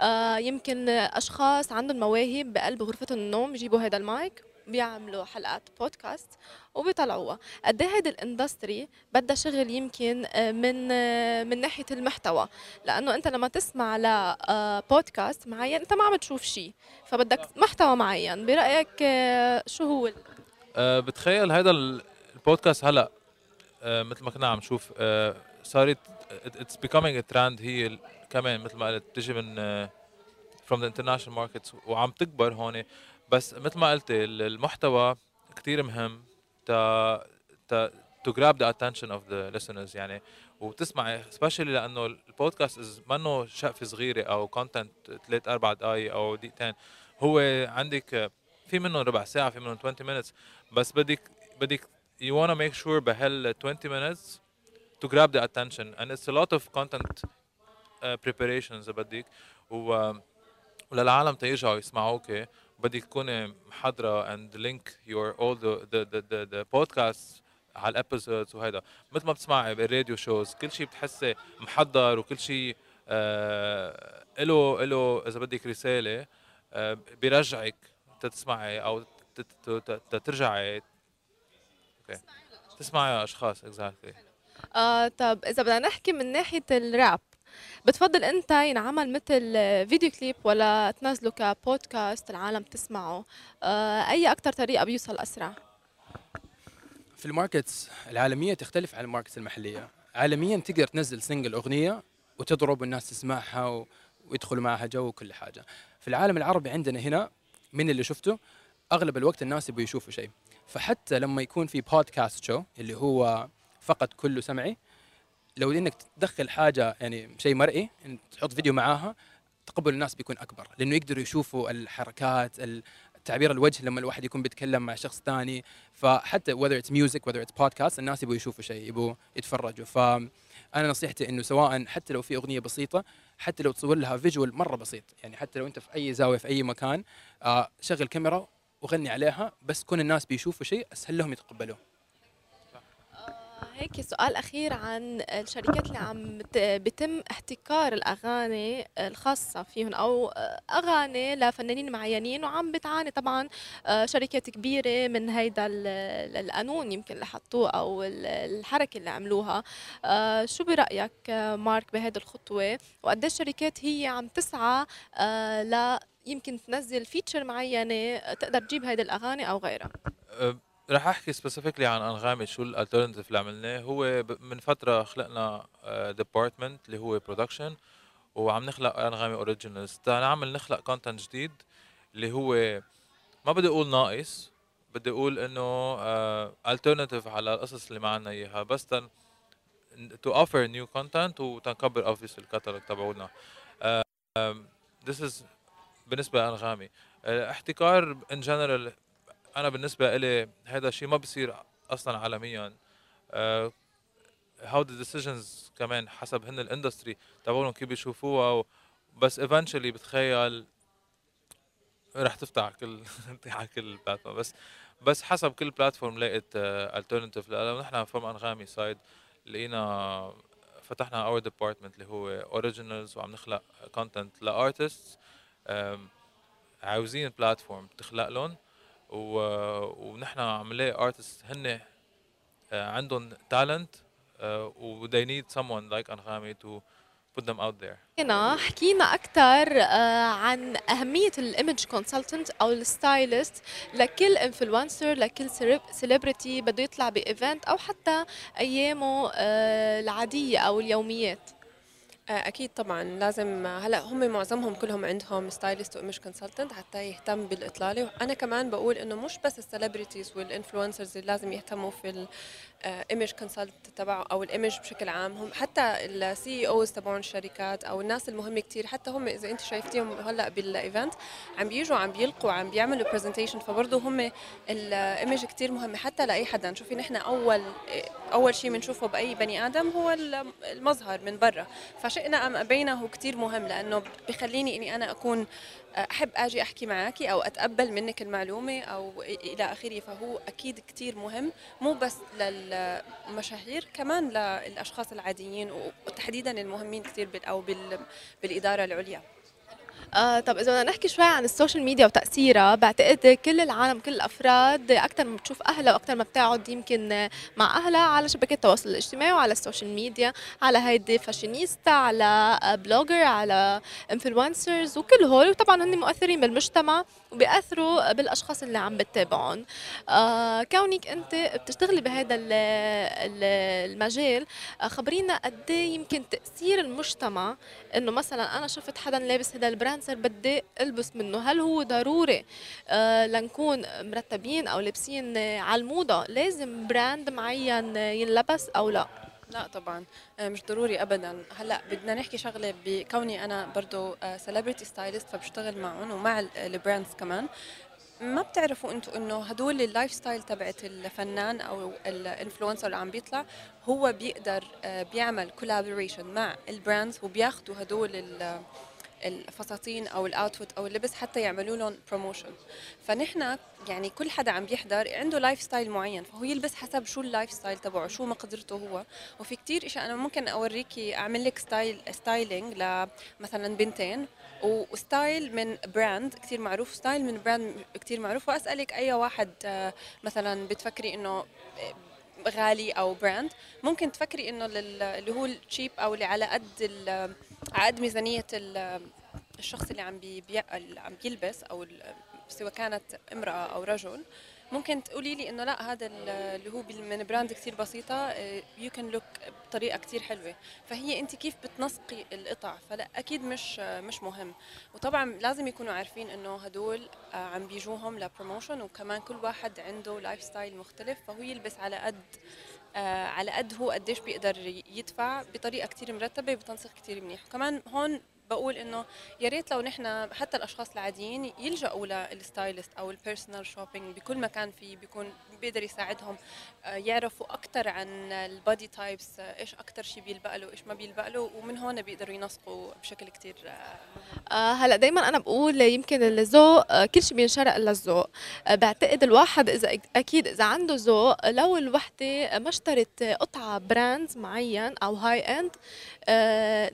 آه، يمكن آه، أشخاص عندهم مواهب بقلب غرفتهم النوم بيجيبوا هذا المايك بيعملوا حلقات بودكاست وبيطلعوها. قد إيه هيدي ال industry بدها شغل يمكن آه، من آه، من ناحية المحتوى؟ لأنه أنت لما تسمع لبودكاست معين أنت ما عم تشوف شيء فبدك محتوى معين. برأيك آه، شو هو أه بتخيل هذا ال- البودكاست هلأ أه مثل ما كنا عم نشوف أه صارت it's becoming a trend. هي كمان مثل ما قلت بتجي من آه، from the international markets وعم تكبر هون. بس مثل ما قلت ال- المحتوى كتير مهم تا تا to grab the attention of the listeners يعني وتسمع especially لأنه البودكاست is منه شقفة صغيرة أو content ثلاث أربع دقائق أو دقيقتين. هو عندك في منهم ربع ساعة في منهم 20 minutes بس بدك بدك you want to make sure بهال 20 minutes to grab the attention. And it's a lot of content uh, preparations بدك و وللعالم تيرجعوا يسمعوك بدك تكوني محضرة and link your all the the the the, the podcasts على ال episodes وهيدا. مثل ما بتسمعي بالراديو shows كل شيء بتحسي محضر وكل شيء آه له له إذا بدك رسالة آه بيرجعك تسمعي أو ترجعي. أوكي تسمعي اشخاص exactly آه طب إذا بدنا نحكي من ناحية الراب بتفضل أنت ينعمل مثل فيديو كليب ولا تنزله كبودكاست العالم تسمعه؟ آه أي أكثر طريقة بيوصل أسرع؟ في ال markets العالمية تختلف عن ال markets المحلية. عالميا تقدر تنزل single أغنية وتضرب والناس تسمعها و... ويدخلوا معها جو وكل حاجة. في العالم العربي عندنا هنا من اللي شفته أغلب الوقت الناس يبغوا يشوفوا شيء. فحتى لما يكون في بودكاست show اللي هو فقط كله سمعي لو إنك تدخل حاجة يعني شيء مرئي إن تحط فيديو معاها تقبل الناس بيكون أكبر. لأنه يقدروا يشوفوا الحركات ال- تعبير الوجه لما الواحد يكون بيتكلم مع شخص ثاني فحتى whether it's music whether it's podcast الناس يبغوا يشوفوا شيء يبغوا يتفرجوا. فانا نصيحتي إنه سواء حتى لو في أغنية بسيطة حتى لو تصور لها فيجوال مرة بسيط. يعني حتى لو أنت في أي زاوية في أي مكان آه شغل كاميرا وغني عليها بس كون الناس بيشوفوا شيء أسهل لهم يتقبلوه. هيك سؤال أخير عن الشركات اللي عم بت- بيتم احتكار الأغاني الخاصة فيهم أو أغاني لفنانين معينين وعم بتعاني طبعا آه، شركات كبيرة من هيدا ال- القانون يمكن اللي حطوه أو ال- الحركة اللي عملوها. آه، شو برأيك آه، مارك بهيدي الخطوة؟ وقديش الشركات هي عم تسعى ل يمكن تنزل feature معينة تقدر تجيب هيدي الأغاني أو غيرها؟ رح أحكي specifically عن انغامي شو ال alternative اللي عملناه. هو من فترة خلقنا department اللي هو production وعم نخلق أنغامي originals نعمل نخلق content جديد اللي هو ما بدي أقول ناقص بدي أقول إنه alternative على القصص اللي ما عنا إياها بس تن to offer new content وتنكبر obviously الكتالوج تبعولنا um, this is بالنسبة لأنغامي. آه، احتكار in general أنا بالنسبة لي هذا الشيء ما بصير أصلا عالميا. آه، how the decisions كمان حسب هن ال industry تبعولهم كيف بيشوفوها و- بس eventually بتخيل رح تفتح كل على كل platform بس بس حسب كل platform لقيت alternative لأ نحن from انغامي side لقينا فتحنا our department اللي هو originals وعم نخلق content ل artists عاوزين platform تخلق لهم. ونحن عم نلاقي artist هن آه، عندهم talent و they need someone like انغامي to put them out there. هنا حكينا أكثر عن أهمية ال image consultant أو ال stylist لكل influencer لكل celebrity بده يطلع ب event أو حتى أيامه آه، العادية أو اليوميات. آه، أكيد طبعا. لازم هلا هم معظمهم كلهم عندهم stylist و image consultant حتى يهتم بالإطلالة. وأنا كمان بقول إنه مش بس ال celebrities وال influencers اللي لازم يهتموا في ال image consultant تبعه أو ال image بشكل عام. هم حتى ال CEOs تبعون الشركات أو الناس المهمة كتير حتى هم إذا أنت شايفتيهم هلأ بال event عم بيجوا عم بيلقوا عم بيعملوا presentation فبرضه هم ال image كتير مهمة حتى لأي حدا. شوفي نحن أول أول شيء بنشوفه بأي بني آدم هو المظهر من برا. فشئنا أم أبينا هو كثير مهم لأنه بخليني إني أنا أكون أحب آجي أحكي معك أو أتقبل منك المعلومة أو إلى آخره فهو أكيد كثير مهم مو بس للمشاهير كمان للأشخاص العاديين وتحديدا المهمين كثير أو بال بالإدارة العليا. آه طب إذا بدنا نحكي شوي عن ال social media وتأثيرها بعتقد كل العالم كل الأفراد أكثر ما بتشوف أهلها وأكثر ما بتقعد يمكن مع أهلها على شبكات التواصل الاجتماعي وعلى ال social media على هيدي فاشينيستا على blogger على influencers وكل هول. وطبعا هن مؤثرين بالمجتمع وبيأثروا بالأشخاص اللي عم بتتابعهم. آه كونك أنت بتشتغلي بهذا المجال آه خبرينا قد إيه يمكن تأثير المجتمع إنه مثلا أنا شفت حدا لابس هذا ال brand صار بدي ألبس منه. هل هو ضروري آه لنكون مرتبين أو لابسين على الموضة؟ لازم brand معين ينلبس أو لا؟ لا طبعا آه، مش ضروري ابدا. هلأ بدنا نحكي شغلة بكوني أنا برضه celebrity stylist فبشتغل معهم ومع ال brands كمان. ما بتعرفوا أنتم إنه هدول ال lifestyle تبعت الفنان أو ال influencer اللي عم بيطلع هو بيقدر آه، بيعمل collaboration مع ال brands وبياخذوا هدول الفساتين أو ال outfit أو اللبس حتى يعملوا لهم promotion فنحن يعني كل حدا عم بيحضر عنده lifestyle معين فهو يلبس حسب شو ال lifestyle تبعه شو مقدرته هو. وفي كتير إشياء أنا ممكن اوريكي أعمل لك style styling لمثلا بنتين و style من براند كثير معروف style من brand كثير معروف. وأسألك أي واحد آه، مثلا بتفكري إنه غالي أو brand ممكن تفكري إنه اللي هو ال cheap أو اللي على قد قد ميزانية الشخص اللي عم اللي عم بيلبس أو سواء كانت امرأة أو رجل ممكن تقولي لي إنه لا هذا اللي هو من brand كثير بسيطة you can look بطريقة كثير حلوة. فهي أنت كيف بتنسقي القطع؟ فلا أكيد مش مش مهم. وطبعا لازم يكونوا عارفين إنه هدول آه، عم بيجوهم ل promotion وكمان كل واحد عنده lifestyle مختلف فهو يلبس على قد آه على قد هو قديش بيقدر يدفع بطريقة كثير مرتبة بتنسيق كثير منيح. وكمان هون بقول إنه يا ريت لو نحن حتى الأشخاص العاديين يلجأوا لل stylist أو ال personal shopping بكل مكان فيه بيكون بيقدر يساعدهم آه، يعرفوا أكثر عن ال body types آه، إيش أكثر شيء بيلبق له وايش ما بيلبق له ومن هون بيقدروا ينسقوا بشكل كثير آه, هلأ دائما أنا بقول يمكن الذوق كل شيء بينشرق للذوق. بعتقد الواحد إذا أكيد إذا عنده ذوق لو الوحدة ما اشترت قطعة brand معين أو high end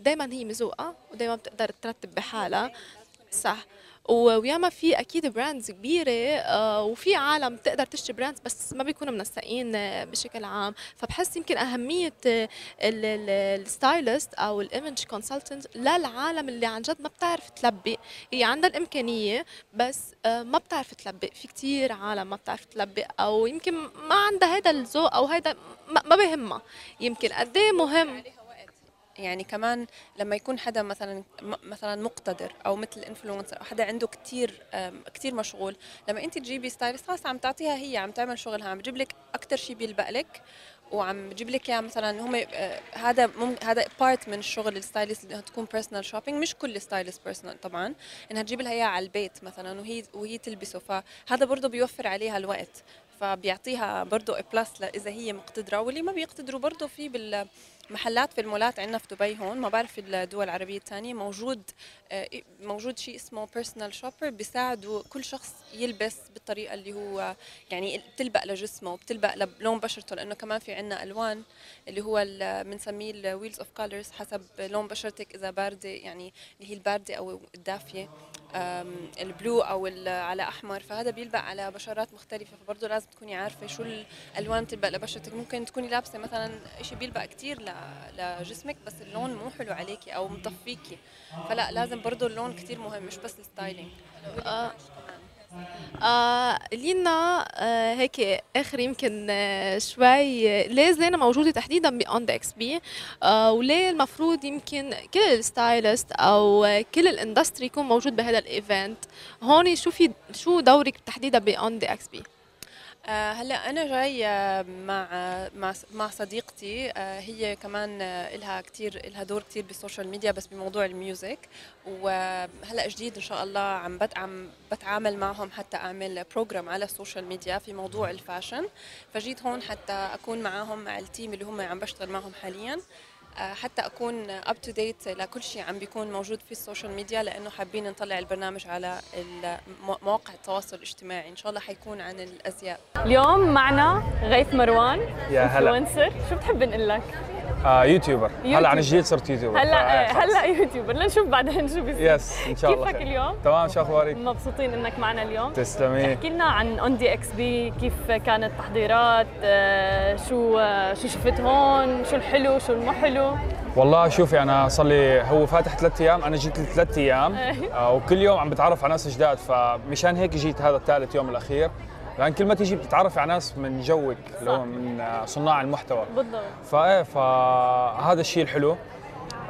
دائما هي مذوقة. ودائما بتقدر ترتب بحالها. صح. وياما في أكيد brands كبيرة آه، وفي عالم تقدر تشتري brands بس ما بيكونوا منسقين آه، بشكل عام. فبحس يمكن أهمية آه، ال stylist أو ال image consultant للعالم اللي عن جد ما بتعرف تلبق هي عندها الإمكانية بس ما بتعرف تلبق في كتير عالم ما بتعرف تلبق أو يمكن ما عندها هذا الذوق أو هذا ما بهمها. يمكن قد إيه مهم يعني كمان لما يكون حدا مثلا مثلا مقتدر أو مثل influencer أو حدا عنده كثير كثير مشغول لما انت تجيبي stylist خلص عم تعطيها هي عم تعمل شغلها عم تجيب لك أكثر شيء بيلبق لك وعم بجيب لك إياه مثلا هم آه، هذا هذا part من الشغل ال stylist إنها تكون personal shopping مش كل stylist personal طبعا إنها تجيب لها إياه على البيت مثلا وهي وهي تلبسه فهذا برضه بيوفر عليها الوقت فبيعطيها برضه plus إذا هي مقتدرة واللي ما بيقتدروا برضه في بال محلات في المولات عندنا في دبي هون ما بعرف الدول العربية الثانية موجود آه، موجود شيء اسمه personal shopper بيساعدوا كل شخص يلبس بالطريقة اللي هو يعني بتلبق لجسمه وبتلبق لون بشرته لأنه كمان في عندنا ألوان اللي هو بنسميه ال wheels of colors حسب لون بشرتك إذا باردة يعني اللي هي الباردة أو الدافية ال blue أو على أحمر فهذا بيلبق على بشرات مختلفة فبرضه لازم تكوني عارفة شو الألوان بتلبق لبشرتك. ممكن تكوني لابسة مثلا شيء بيلبق كثير لجسمك بس اللون مو حلو عليكي أو مطفيكي. فلا لازم برضه اللون كثير مهم مش بس ال styling. آه آه لينا آه هيك آخر يمكن آه شوي ليه زينة موجودة تحديدا ب On.DXB وليه المفروض يمكن كل ال stylists أو كل ال industry يكون موجود بهذا ال event هون شو في شو دورك تحديدا ب On.DXB آه، هلا أنا جاي مع مع مع صديقتي. آه، هي كمان لها كثير لها دور كثير بال social media بس بموضوع ال music. وهلا جديد إن شاء الله عم عم بتعامل معهم حتى أعمل program على ال social media في موضوع ال fashion. فجيت هون حتى أكون معاهم مع ال team اللي هم عم بشتغل معهم حاليا. آه، حتى أكون up to date لكل شيء عم بيكون موجود في ال social media لأنه حابين نطلع البرنامج على مواقع التواصل الاجتماعي. إن شاء الله حيكون عن الأزياء. اليوم معنا غيث مروان يا هلا. شو بتحب نقول لك؟ آه YouTuber هلا YouTuber. عن جديد صرت YouTuber هلا آه، هلا YouTuber لنشوف بعدين شو بيصير yes إن شاء الله كيفك خير. اليوم؟ تمام شو أخبارك؟ مبسوطين إنك معنا اليوم تسلمي احكي لنا عن On.DXB كيف كانت التحضيرات آه، شو آه، شو شفت هون شو الحلو شو المو حلو والله شوفي أنا صار لي هو فاتح ثلاث أيام أنا جيت ثلاث أيام. آه وكل يوم عم بتعرف على ناس جداد فمشان هيك جيت هذا الثالث يوم الأخير لأن كل ما تيجي بتتعرف على ناس من جوك اللي هو من صناع المحتوى. بالضبط. فايه فهذا الشيء الحلو.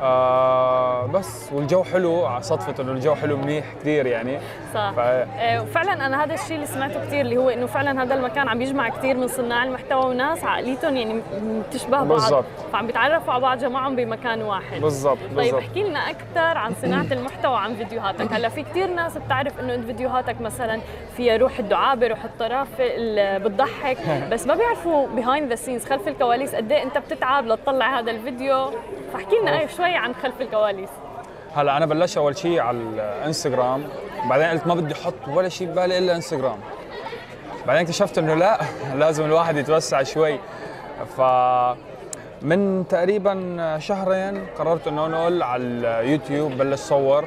آه بس والجو حلو على صدفة إنه الجو حلو منيح كثير يعني. صح. فايه آه، وفعلا أنا هذا الشيء اللي سمعته كثير اللي هو إنه فعلا هذا المكان عم يجمع كثير من صناع المحتوى وناس عقليتهم يعني بتشبه بعض. بالضبط. فعم بيتعرفوا على بعض جمعهم بمكان واحد. بالضبط طيب احكي لنا أكثر عن صناعة المحتوى عن فيديوهاتك. هلأ في كثير ناس بتعرف إنه انت فيديوهاتك مثلا فيها روح الدعابة روح الطرافه اللي بتضحك بس ما بيعرفوا behind the scenes خلف الكواليس قد إيه أنت بتتعب لتطلع هذا الفيديو. فاحكي لنا شوي عن خلف الكواليس. هلا أنا بلشت أول شيء على الإنستغرام بعدين قلت ما بدي أحط ولا شيء ببالي إلا إنستغرام. بعدين اكتشفت إنه لا لازم الواحد يتوسع شوي. ف من تقريبا شهرين قررت إنه انقل على اليوتيوب بلش صور.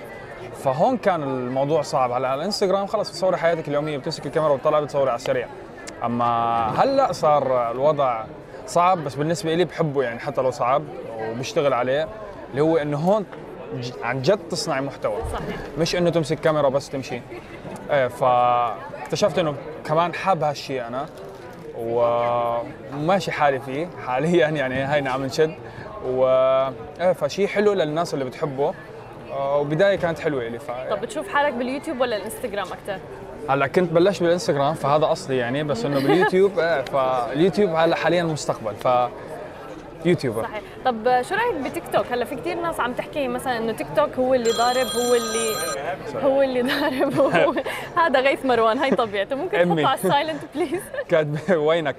فهون كان الموضوع صعب. على الإنستغرام خلص بتصوري حياتك اليومية بتمسك الكاميرا وبتطلع بتصوري على السريع. أما هلأ صار الوضع صعب بس بالنسبة لي بحبه يعني حتى لو صعب وبشتغل عليه. اللي هو إنه هون عن جد تصنعي محتوى. صحيح. مش إنه تمسك كاميرا بس تمشي. إيه فاكتشفت إنه كمان حاب هالشيء أنا. وماشي حالي فيه حاليا يعني هينا عم نشد. و إيه فشيء حلو للناس اللي بتحبه. آه، وبداية كانت حلوة لي ف... طب بتشوف حالك باليوتيوب ولا الإنستغرام أكثر هلأ كنت بلشت بالإنستغرام فهذا أصلي يعني بس إنه باليوتيوب إيه فاليوتيوب هلأ حاليا مستقبل. ف YouTuber. صحيح. طب شو رأيك بتيك توك؟ هلا في كثير ناس عم تحكي مثلا إنه تيك توك هو اللي ضارب هو اللي هو اللي ضارب هو هذا غيث مروان هي طبيعته. ممكن أمي. تحطه على ال silent please كاتب وينك؟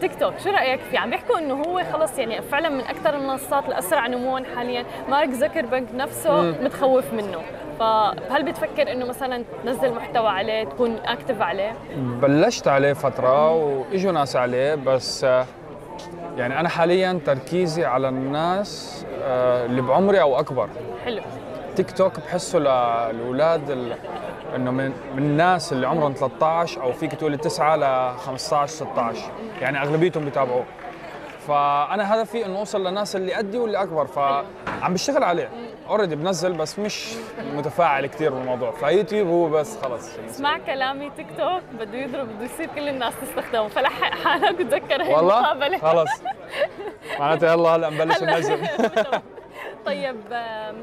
تيك توك شو رأيك فيه؟ عم بيحكوا إنه هو خلص يعني فعلا من أكثر المنصات الاسرع نموا حاليا. مارك زكربرج نفسه متخوف منه. فهل بتفكر إنه مثلا تنزل محتوى عليه تكون اكتف عليه؟ بلشت عليه فترة وإجوا ناس عليه بس آه، يعني أنا حاليا تركيزي على الناس آه، اللي بعمري أو أكبر. حلو. تيك توك بحسه للأولاد ال- إنه من من الناس اللي عمرهم 13 أو فيك تقولي 9 ل 15 16 يعني أغلبيتهم بيتابعوه. فأنا هدفي إنه أوصل للناس اللي قدي واللي أكبر فعم بشتغل عليه. already بنزل بس مش متفاعل كثير بالموضوع. فيوتيوب هو بس خلص اسمع كلامي تيك توك بده يضرب بده يصير كل الناس تستخدمه. فلحق حالك وتذكر هي والله؟ المقابلة. خلص معناته يلا هلا نبلش. ننزل طيب آه،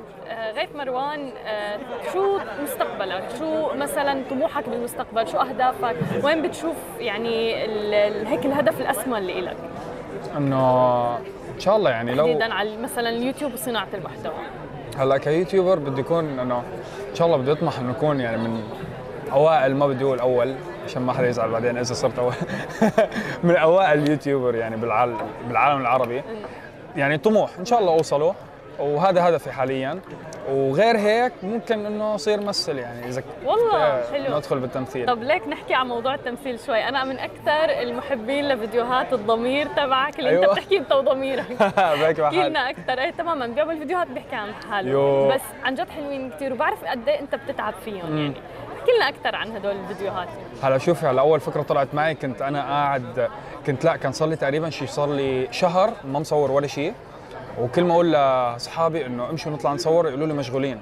غيث مروان آه، شو مستقبلك؟ شو مثلا طموحك بالمستقبل؟ شو أهدافك؟ وين بتشوف يعني هيك الهدف الأسمى اللي لك إنه إن شاء الله يعني لو تحديدا على مثلا اليوتيوب وصناعة المحتوى. هلا كيوتيوبر بدي يكون إنه إن شاء الله بدي أطمح إنه اكون يعني من أوائل ما بدي أقول أول عشان ما حدا يزعل بعدين إذا صرت أول. من أوائل اليوتيوبر يعني بالعالم بالعالم العربي. يعني طموح إن شاء الله أوصله. وهذا هدفي حاليا. وغير هيك ممكن إنه اصير ممثل يعني إذا والله حلو. ندخل بالتمثيل. طب ليك نحكي عن موضوع التمثيل شوي. أنا من أكثر المحبين لفيديوهات الضمير تبعك اللي أيوة. انت بتحكي أنت وضميرك. بحكي لنا أكثر. إيه تماما. بيعمل الفيديوهات بيحكي عن حاله. يو. بس عن جد حلوين كثير وبعرف قد إيه أنت بتتعب فيهم يعني. احكي لنا أكثر عن هدول الفيديوهات. هلا شوفي هلا أول فكرة طلعت معي كنت أنا قاعد كنت لا كان صار لي تقريبا شيء صار لي شهر ما مصور ولا شيء وكل ما أقول لأصحابي إنه امشوا نطلع نصور يقولوا لي مشغولين.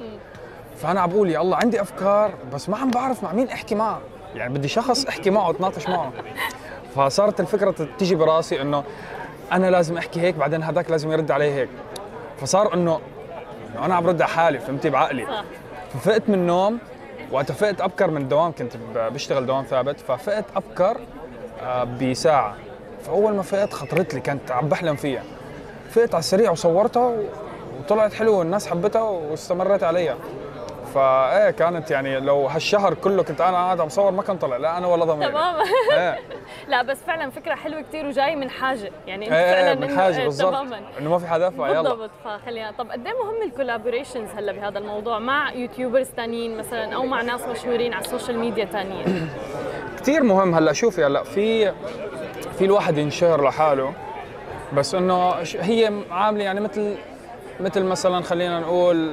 فأنا عم بقول يا الله عندي أفكار بس ما عم بعرف مع مين أحكي معه. يعني بدي شخص أحكي معه اتناقش معه. فصارت الفكرة تيجي براسي إنه أنا لازم أحكي هيك بعدين هذاك لازم يرد علي هيك. فصار إنه أنا عم برد على حالي فهمتي بعقلي. ففقت من النوم وقت فقت أبكر من الدوام كنت بشتغل دوام ثابت. ففقت أبكر آه، بساعة. فأول ما فقت خطرت لي كنت عم بحلم فيها. فقت على السريع وصورتها وطلعت حلوة والناس حبتها واستمرت عليها. فايه كانت يعني لو هالشهر كله كنت أنا قاعد عم صور ما كان طلع. لا أنا ولا ضميري. تماما. إيه. لا بس فعلا فكرة حلوة كثير وجاي من حاجة. يعني أنت إيه فعلا إيه، من إنه- حاجة إيه، بالضبط. تماما. إنه ما في حدا فيلا بالضبط فخلينا طب قد إيه مهم ال collaborations هلأ بهذا الموضوع مع يوتيوبرز ثانيين مثلا أو مع ناس مشهورين على السوشيال ميديا ثانيين كثير مهم هلأ. شوفي هلأ في في الواحد ينشهر لحاله. بس إنه هي عاملة يعني مثل مثل مثلا خلينا نقول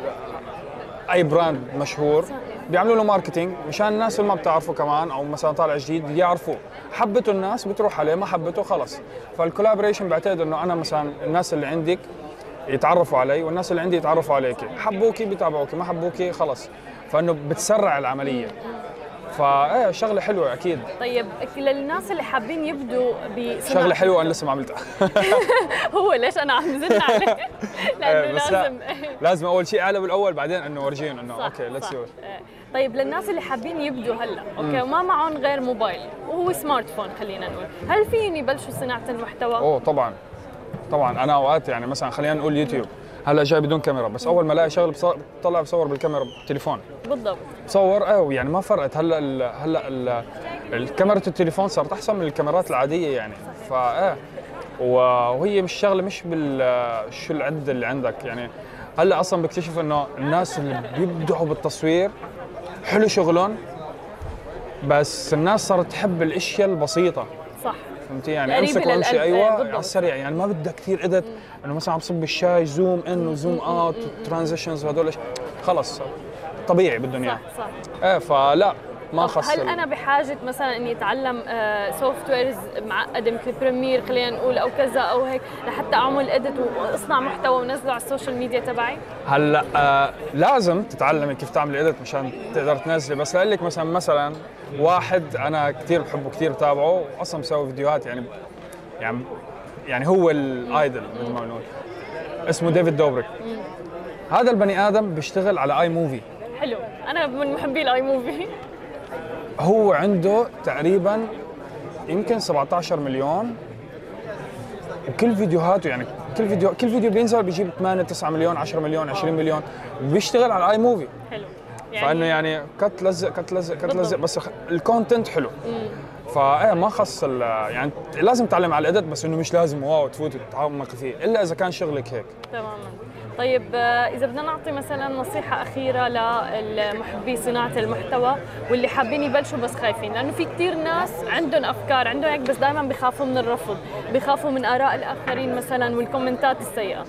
أي brand مشهور بيعملوا له marketing مشان الناس اللي ما بتعرفه كمان أو مثلا طالع جديد يعرفوه حبته الناس بتروح عليه ما حبته خلص. فال collaboration بعتقد إنه أنا مثلا الناس اللي عندك يتعرفوا علي والناس اللي عندي يتعرفوا عليك حبوكي بيتابعوكي ما حبوكي خلص. فإنه بتسرع العملية. فايه شغلة حلوة أكيد. طيب للناس اللي حابين يبدوا بصناعه شغلة حلوة أنا لسه ما عملتها. هو ليش أنا عم زن عليه؟ لأنه إيه، بس لا. لازم. لازم أول شيء اعلى بالاول بعدين إنه ورجيهم إنه صح، okay let's صح. you طيب للناس اللي حابين يبدوا هلا okay وما معهم غير موبايل وهو smart phone خلينا نقول. هل فيهم يبلشوا صناعة المحتوى أوه طبعا. طبعا أنا أوقات يعني مثلا خلينا نقول يوتيوب. هلا جاي بدون كاميرا بس أول ما ألاقي شغله بطلع بصور بالكاميرا بالتليفون. بالضبط. بصور أيوه يعني ما فرقت. هلأ ال هلأ ال- الكاميرا التليفون صارت أحسن من الكاميرات العادية يعني. فايه وهي مش شغلة مش بال شو العدة اللي عندك. يعني هلأ أصلا بكتشف إنه الناس اللي بيبدعوا بالتصوير حلو شغلهم بس الناس صارت تحب الأشياء البسيطة. صح. فهمتي؟ يعني أمسك وامشي أيوه. على السريع يعني ما بدها كثير ادت أنه مثلا عم صب الشاي zoom in و zoom out transitions وهدول. خلص طبيعي بدهم اياه صح صح. إيه فلا. ما خص هل أنا بحاجة مثلا إني أتعلم softwares معقدة مثل بريمير خلينا نقول أو كذا أو هيك لحتى أعمل edit وأصنع محتوى ونزله على السوشيال ميديا تبعي؟ هلأ آه لازم تتعلمي كيف تعملي edit مشان تقدر تنزلي. بس لك مثلا مثلا واحد أنا كثير بحبه كثير بتابعه أصلا مسوي فيديوهات يعني يعني يعني هو ال idol مثل ما بنقول. اسمه ديفيد دوبريك. هذا البني آدم بيشتغل على اي موفي حلو. أنا من محبي ال iMovie هو عنده تقريبا يمكن 17 مليون. وكل فيديوهاته يعني كل فيديو كل فيديو بينزل بيجيب 8 9 مليون 10 مليون 20 مليون. وبيشتغل على iMovie حلو. فإنه يعني cut لزق cut لزق cut لزق بس ال content حلو. فايه ما خص يعني لازم تتعلم على ال edit بس إنه مش لازم wow تفوت وتتعمق فيه إلا إذا كان شغلك هيك. تماما. طيب آه، إذا بدنا نعطي مثلا نصيحة أخيرة للمحبي صناعة المحتوى واللي حابين يبلشوا بس خايفين لأنه في كثير ناس عندهم أفكار عندهم هيك بس دائما بخافوا من الرفض بخافوا من آراء الآخرين مثلا وال comment ات السيئة.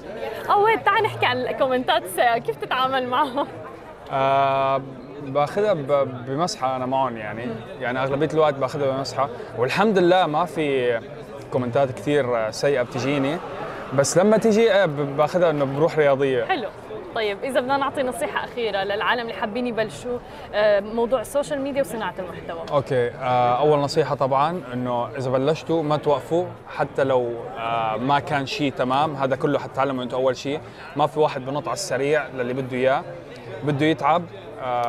أو وين؟ تعال نحكي عن ال comment ات السيئة كيف تتعامل معهم؟ آه باخذها بمزحة أنا معهم يعني. يعني أغلبية الوقت باخذها بمزحة. والحمد لله ما في comment ات كثير سيئة بتجيني. بس لما تيجي آه، باخذها إنه بروح رياضية. حلو. طيب إذا بدنا نعطي نصيحة أخيرة للعالم اللي حابين يبلشوا آه، موضوع السوشيال ميديا وصناعة المحتوى. okay. آه، أول نصيحة طبعا إنه إذا بلشتوا ما توقفوا حتى لو ما كان شيء تمام هذا كله حتتعلموا أنتم أول شيء. ما في واحد بنط على السريع للي بده إياه. بده يتعب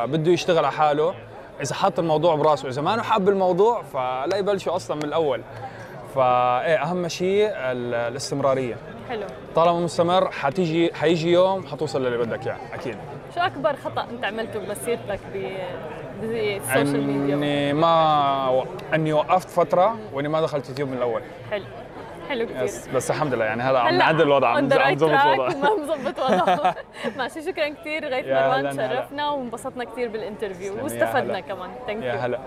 بده يشتغل على حاله. إذا حط الموضوع براسه إذا ما حاب الموضوع فلا يبلشوا أصلا من الأول. فايه أهم شيء ال- الاستمرارية. حلو. طالما مستمر حتيجي حيجي يوم حتوصل للي بدك إياه أكيد. شو أكبر خطأ أنت عملته بمسيرتك ب- بالسوشيال ميديا إني ما إني وقفت فترة وإني ما دخلت يوتيوب من الأول. حلو. حلو كثير بس بس الحمد لله يعني هلا عم نعدل الوضع عم نظبط الوضع. ما مظبط وضعه ماشي شكرا كثير غيث مروان. شرفنا وانبسطنا كثير بال interview واستفدنا. كمان. thank you هلا.